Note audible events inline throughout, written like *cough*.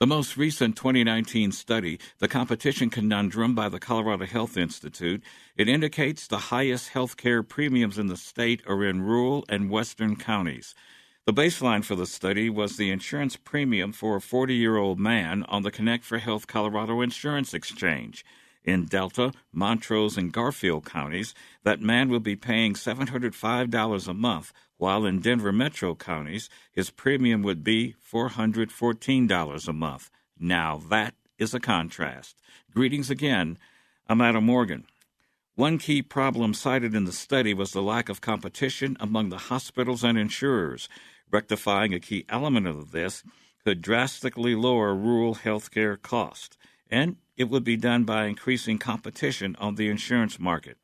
The most recent 2019 study, The Competition Conundrum by the Colorado Health Institute, it indicates the highest health care premiums in the state are in rural and western counties. The baseline for the study was the insurance premium for a 40 year old man on the Connect for Health Colorado Insurance Exchange. In Delta, Montrose, and Garfield counties, that man will be paying $705 a month, while in Denver metro counties, his premium would be $414 a month. Now that is a contrast. Greetings again. I'm Adam Morgan. One key problem cited in the study was the lack of competition among the hospitals and insurers. Rectifying a key element of this could drastically lower rural health care costs, and it would be done by increasing competition on the insurance market.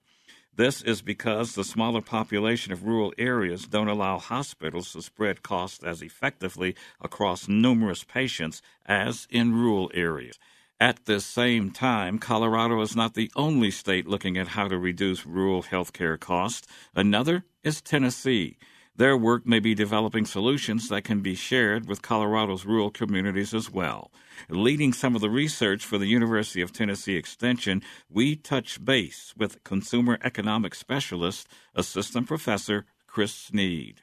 This is because the smaller population of rural areas don't allow hospitals to spread costs as effectively across numerous patients as in rural areas. At the same time, Colorado is not the only state looking at how to reduce rural health care costs. Another is Tennessee. Their work may be developing solutions that can be shared with Colorado's rural communities as well. Leading some of the research for the University of Tennessee Extension, we touch base with consumer economics specialist, assistant professor Chris Sneed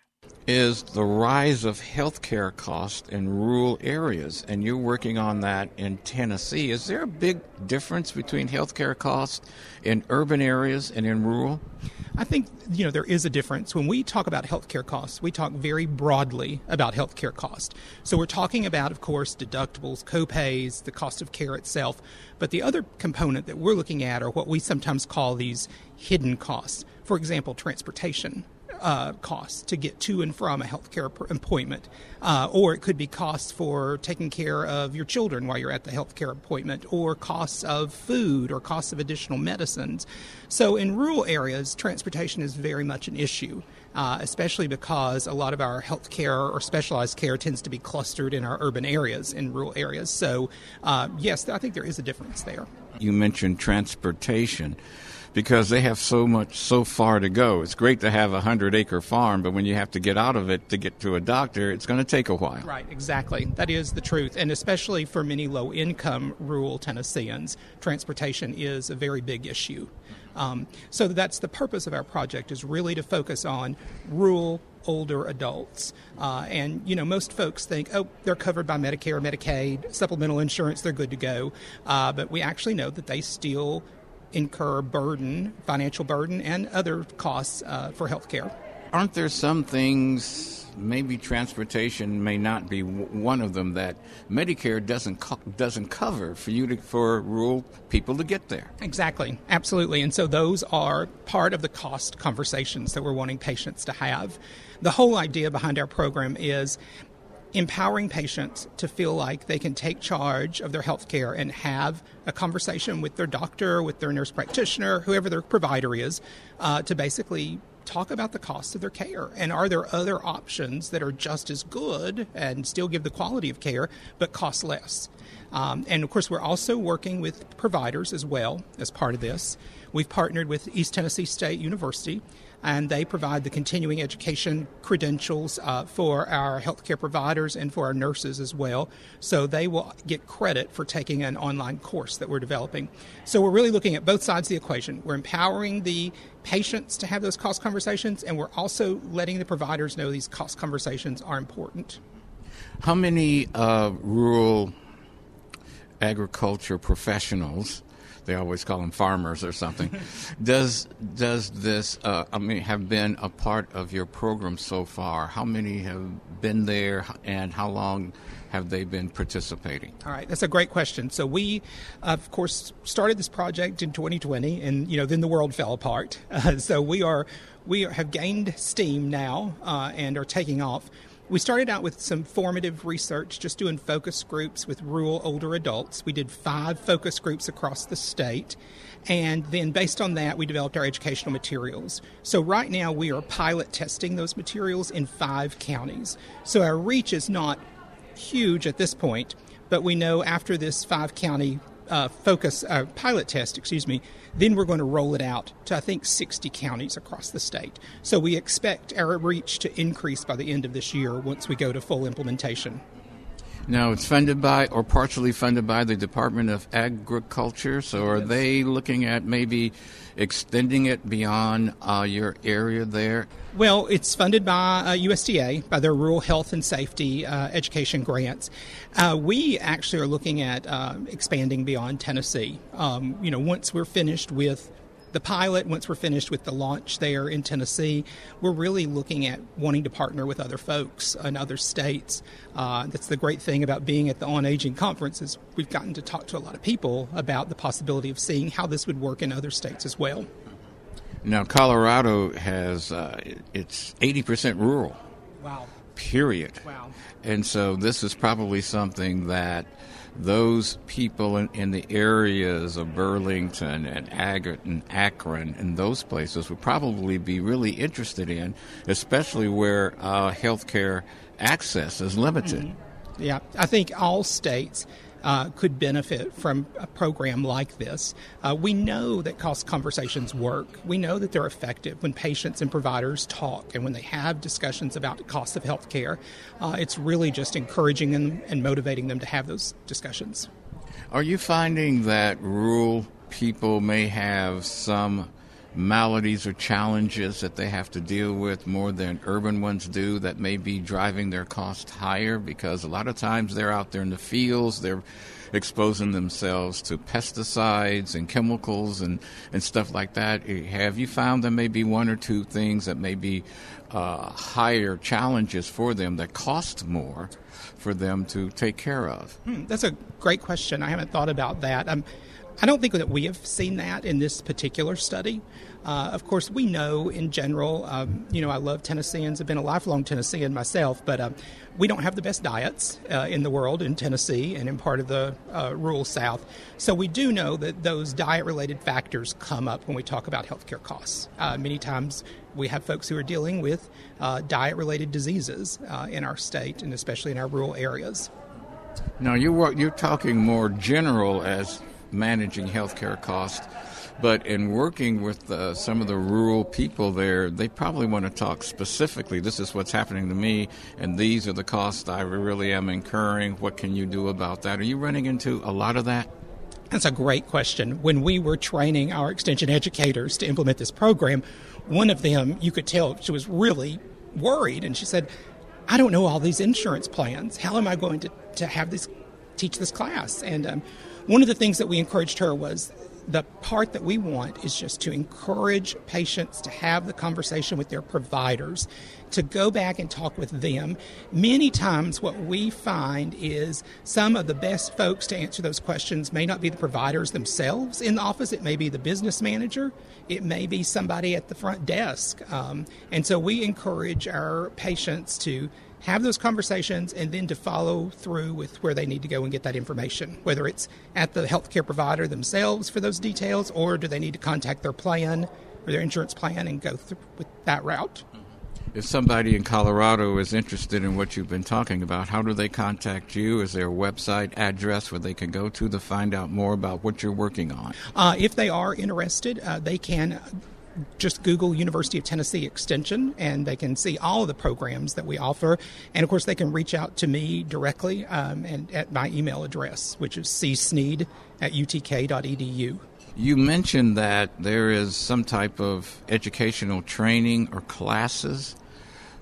is the rise of healthcare costs in rural areas, and you're working on that in Tennessee. Is there a big difference between healthcare costs in urban areas and in rural? I think you know there is a difference. When we talk about healthcare costs, we talk very broadly about healthcare costs. So we're talking about, of course, deductibles, copays, the cost of care itself. But the other component that we're looking at are what we sometimes call these hidden costs. For example, transportation uh, costs to get to and from a healthcare appointment, uh, or it could be costs for taking care of your children while you're at the healthcare appointment, or costs of food, or costs of additional medicines. So, in rural areas, transportation is very much an issue. Uh, especially because a lot of our healthcare or specialized care tends to be clustered in our urban areas, in rural areas. So, uh, yes, I think there is a difference there. You mentioned transportation because they have so much, so far to go. It's great to have a hundred acre farm, but when you have to get out of it to get to a doctor, it's going to take a while. Right, exactly. That is the truth. And especially for many low income rural Tennesseans, transportation is a very big issue. Um, so that's the purpose of our project is really to focus on rural older adults. Uh, and, you know, most folks think, oh, they're covered by Medicare, Medicaid, supplemental insurance, they're good to go. Uh, but we actually know that they still incur burden, financial burden, and other costs uh, for health care. Aren't there some things, maybe transportation may not be one of them, that Medicare doesn't co- doesn't cover for you to, for rural people to get there? Exactly, absolutely. And so those are part of the cost conversations that we're wanting patients to have. The whole idea behind our program is empowering patients to feel like they can take charge of their health care and have a conversation with their doctor, with their nurse practitioner, whoever their provider is, uh, to basically talk about the cost of their care and are there other options that are just as good and still give the quality of care but cost less. Um, and of course, we're also working with providers as well as part of this. We've partnered with East Tennessee State University and they provide the continuing education credentials uh, for our healthcare providers and for our nurses as well. So they will get credit for taking an online course that we're developing. So we're really looking at both sides of the equation. We're empowering the patients to have those cost conversations, and we're also letting the providers know these cost conversations are important. How many uh, rural agriculture professionals they always call them farmers or something. *laughs* does does this uh, I mean have been a part of your program so far? How many have been there, and how long have they been participating? All right, that's a great question. So we, of course, started this project in 2020, and you know then the world fell apart. Uh, *laughs* so we are we have gained steam now uh, and are taking off. We started out with some formative research, just doing focus groups with rural older adults. We did five focus groups across the state. And then, based on that, we developed our educational materials. So, right now, we are pilot testing those materials in five counties. So, our reach is not huge at this point, but we know after this five county uh, focus uh, pilot test, excuse me, then we're going to roll it out to I think 60 counties across the state. So we expect our reach to increase by the end of this year once we go to full implementation. Now, it's funded by or partially funded by the Department of Agriculture. So, are yes. they looking at maybe extending it beyond uh, your area there? Well, it's funded by uh, USDA, by their Rural Health and Safety uh, Education grants. Uh, we actually are looking at uh, expanding beyond Tennessee. Um, you know, once we're finished with the pilot, once we're finished with the launch there in Tennessee, we're really looking at wanting to partner with other folks in other states. Uh, that's the great thing about being at the On Aging conference is we've gotten to talk to a lot of people about the possibility of seeing how this would work in other states as well. Now, Colorado has uh, it's eighty percent rural. Wow. Period. Wow. And so this is probably something that those people in, in the areas of Burlington and Agate and Akron and those places would probably be really interested in, especially where uh, healthcare access is limited. Mm-hmm. Yeah, I think all states uh, could benefit from a program like this. Uh, we know that cost conversations work. We know that they're effective when patients and providers talk and when they have discussions about the cost of health care. Uh, it's really just encouraging them and motivating them to have those discussions. Are you finding that rural people may have some maladies or challenges that they have to deal with more than urban ones do that may be driving their cost higher because a lot of times they're out there in the fields, they're exposing themselves to pesticides and chemicals and, and stuff like that. Have you found there may be one or two things that may be uh, higher challenges for them that cost more for them to take care of? Hmm, that's a great question. I haven't thought about that. Um, I don't think that we have seen that in this particular study. Uh, of course, we know in general, um, you know, I love Tennesseans. I've been a lifelong Tennessean myself, but uh, we don't have the best diets uh, in the world in Tennessee and in part of the uh, rural South. So we do know that those diet related factors come up when we talk about healthcare costs. Uh, many times we have folks who are dealing with uh, diet related diseases in our state and especially in our rural areas. Now, you, you're talking more general as managing healthcare costs. But in working with uh, some of the rural people there, they probably want to talk specifically. This is what's happening to me, and these are the costs I really am incurring. What can you do about that? Are you running into a lot of that? That's a great question. When we were training our extension educators to implement this program, one of them, you could tell she was really worried, and she said, I don't know all these insurance plans. How am I going to, to have this teach this class? And um, one of the things that we encouraged her was the part that we want is just to encourage patients to have the conversation with their providers, to go back and talk with them. Many times, what we find is some of the best folks to answer those questions may not be the providers themselves in the office, it may be the business manager, it may be somebody at the front desk. Um, and so we encourage our patients to have those conversations and then to follow through with where they need to go and get that information, whether it's at the healthcare provider themselves for those details or do they need to contact their plan or their insurance plan and go through with that route. If somebody in Colorado is interested in what you've been talking about, how do they contact you? Is there a website address where they can go to to find out more about what you're working on? Uh, if they are interested, uh, they can just Google University of Tennessee Extension and they can see all of the programs that we offer. And of course, they can reach out to me directly um, and at my email address, which is csneed at utk.edu. You mentioned that there is some type of educational training or classes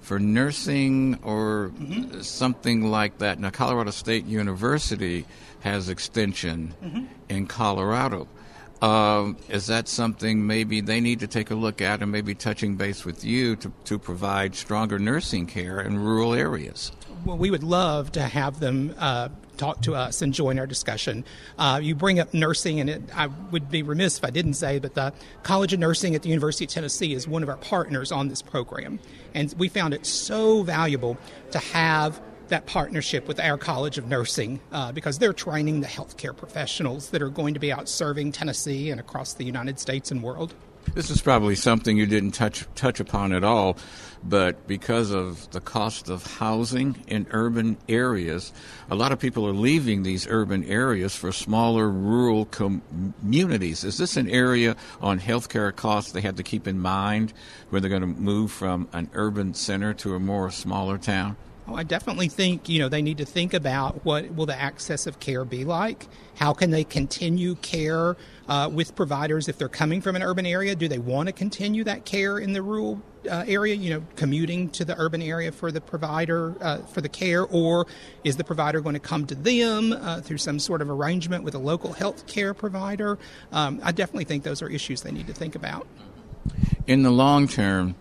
for nursing or mm-hmm. something like that. Now, Colorado State University has extension mm-hmm. in Colorado. Um, is that something maybe they need to take a look at and maybe touching base with you to, to provide stronger nursing care in rural areas? Well, we would love to have them uh, talk to us and join our discussion. Uh, you bring up nursing, and it, I would be remiss if I didn't say, but the College of Nursing at the University of Tennessee is one of our partners on this program. And we found it so valuable to have that partnership with our College of Nursing uh, because they're training the healthcare professionals that are going to be out serving Tennessee and across the United States and world. This is probably something you didn't touch touch upon at all, but because of the cost of housing in urban areas, a lot of people are leaving these urban areas for smaller rural communities. Is this an area on healthcare costs they have to keep in mind when they're going to move from an urban center to a more smaller town? I definitely think you know they need to think about what will the access of care be like. How can they continue care uh, with providers if they're coming from an urban area? Do they want to continue that care in the rural uh, area? You know, commuting to the urban area for the provider uh, for the care, or is the provider going to come to them uh, through some sort of arrangement with a local health care provider? Um, I definitely think those are issues they need to think about. In the long term,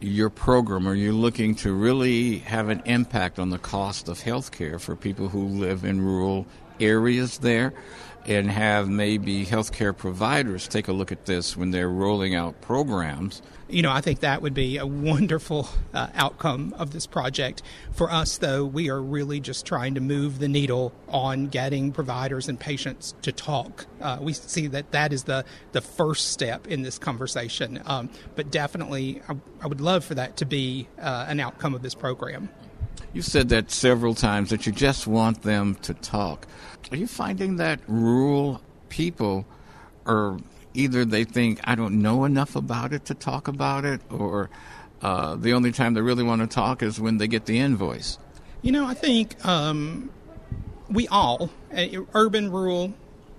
your program, are you looking to really have an impact on the cost of health care for people who live in rural areas there? And have maybe healthcare providers take a look at this when they're rolling out programs you know, I think that would be a wonderful uh, outcome of this project. For us, though, we are really just trying to move the needle on getting providers and patients to talk. Uh, we see that that is the, the first step in this conversation. Um, but definitely, I, I, would love for that to be uh, an outcome of this program. You said that several times that you just want them to talk. Are you finding that rural people are either they think I don't know enough about it to talk about it, or uh, the only time they really want to talk is when they get the invoice. You know, I think um, we all, uh, urban, rural,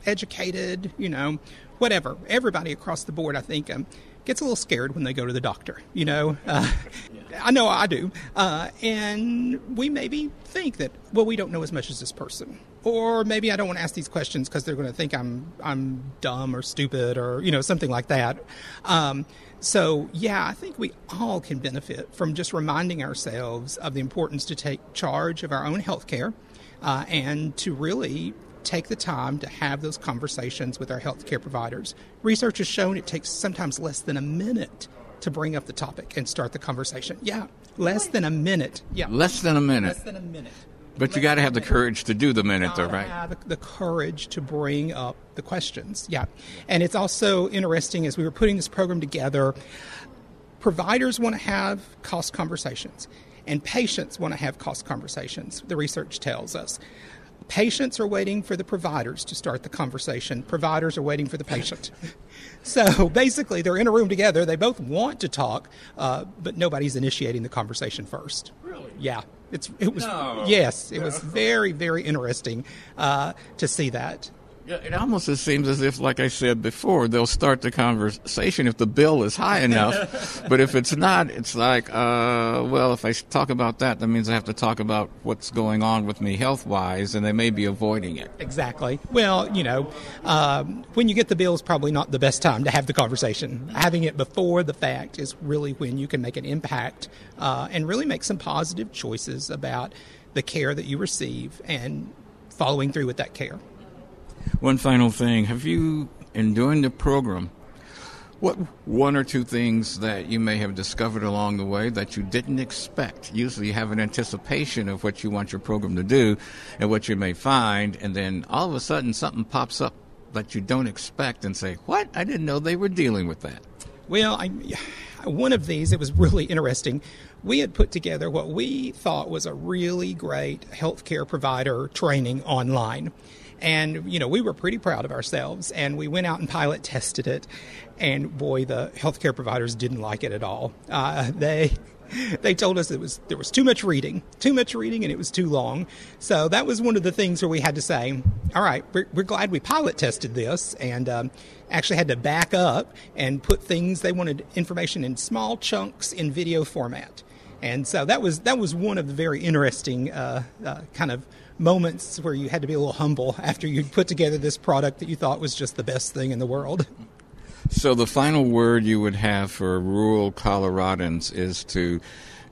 educated, you know, whatever, everybody across the board, I think, um, gets a little scared when they go to the doctor. You know, uh, I know I do, uh, and we maybe think that well, we don't know as much as this person, or maybe I don't want to ask these questions because they're going to think I'm I'm dumb or stupid or you know something like that. Um, so yeah, I think we all can benefit from just reminding ourselves of the importance to take charge of our own health care uh, and to really take the time to have those conversations with our healthcare providers. Research has shown it takes sometimes less than a minute to bring up the topic and start the conversation. Yeah, less than a minute. Yeah, less than a minute. Less than a minute. But you got to have the courage to do the minute, though, right? Have the courage to bring up the questions. Yeah, and it's also interesting as we were putting this program together. Providers want to have cost conversations, and patients want to have cost conversations. The research tells us. Patients are waiting for the providers to start the conversation. Providers are waiting for the patient. *laughs* so basically, they're in a room together. They both want to talk, uh, but nobody's initiating the conversation first. Really? Yeah. It's it was no. yes, it was very very interesting uh, to see that. It almost seems as if, like I said before, they'll start the conversation if the bill is high enough. *laughs* but if it's not, it's like, uh, well, if I talk about that, that means I have to talk about what's going on with me health wise, and they may be avoiding it. Exactly. Well, you know, um, when you get the bill is probably not the best time to have the conversation. Having it before the fact is really when you can make an impact uh, and really make some positive choices about the care that you receive and following through with that care. One final thing. Have you, in doing the program, what one or two things that you may have discovered along the way that you didn't expect? Usually you have an anticipation of what you want your program to do and what you may find, and then all of a sudden something pops up that you don't expect and say, What? I didn't know they were dealing with that. Well, I, one of these, it was really interesting. We had put together what we thought was a really great healthcare provider training online. And, you know, we were pretty proud of ourselves and we went out and pilot tested it. And boy, the healthcare providers didn't like it at all. Uh, *laughs* they, they told us it was there was too much reading, too much reading, and it was too long. So that was one of the things where we had to say, "All right, we're, we're glad we pilot tested this," and um, actually had to back up and put things they wanted information in small chunks in video format. And so that was that was one of the very interesting uh, uh, kind of moments where you had to be a little humble after you'd put together this product that you thought was just the best thing in the world. So, the final word you would have for rural Coloradans is to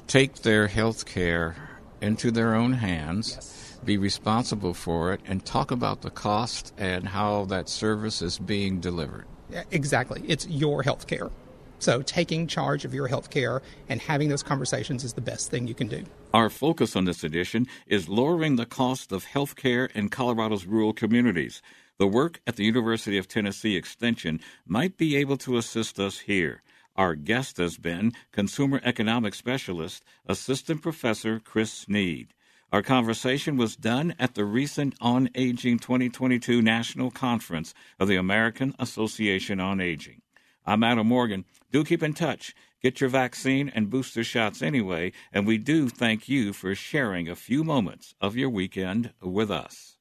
take their health care into their own hands, yes. be responsible for it, and talk about the cost and how that service is being delivered. Exactly. It's your health care. So, taking charge of your health care and having those conversations is the best thing you can do. Our focus on this edition is lowering the cost of health care in Colorado's rural communities. The work at the University of Tennessee Extension might be able to assist us here. Our guest has been consumer economics specialist, assistant professor Chris Sneed. Our conversation was done at the recent On Aging 2022 National Conference of the American Association on Aging. I'm Adam Morgan. Do keep in touch. Get your vaccine and booster shots anyway, and we do thank you for sharing a few moments of your weekend with us.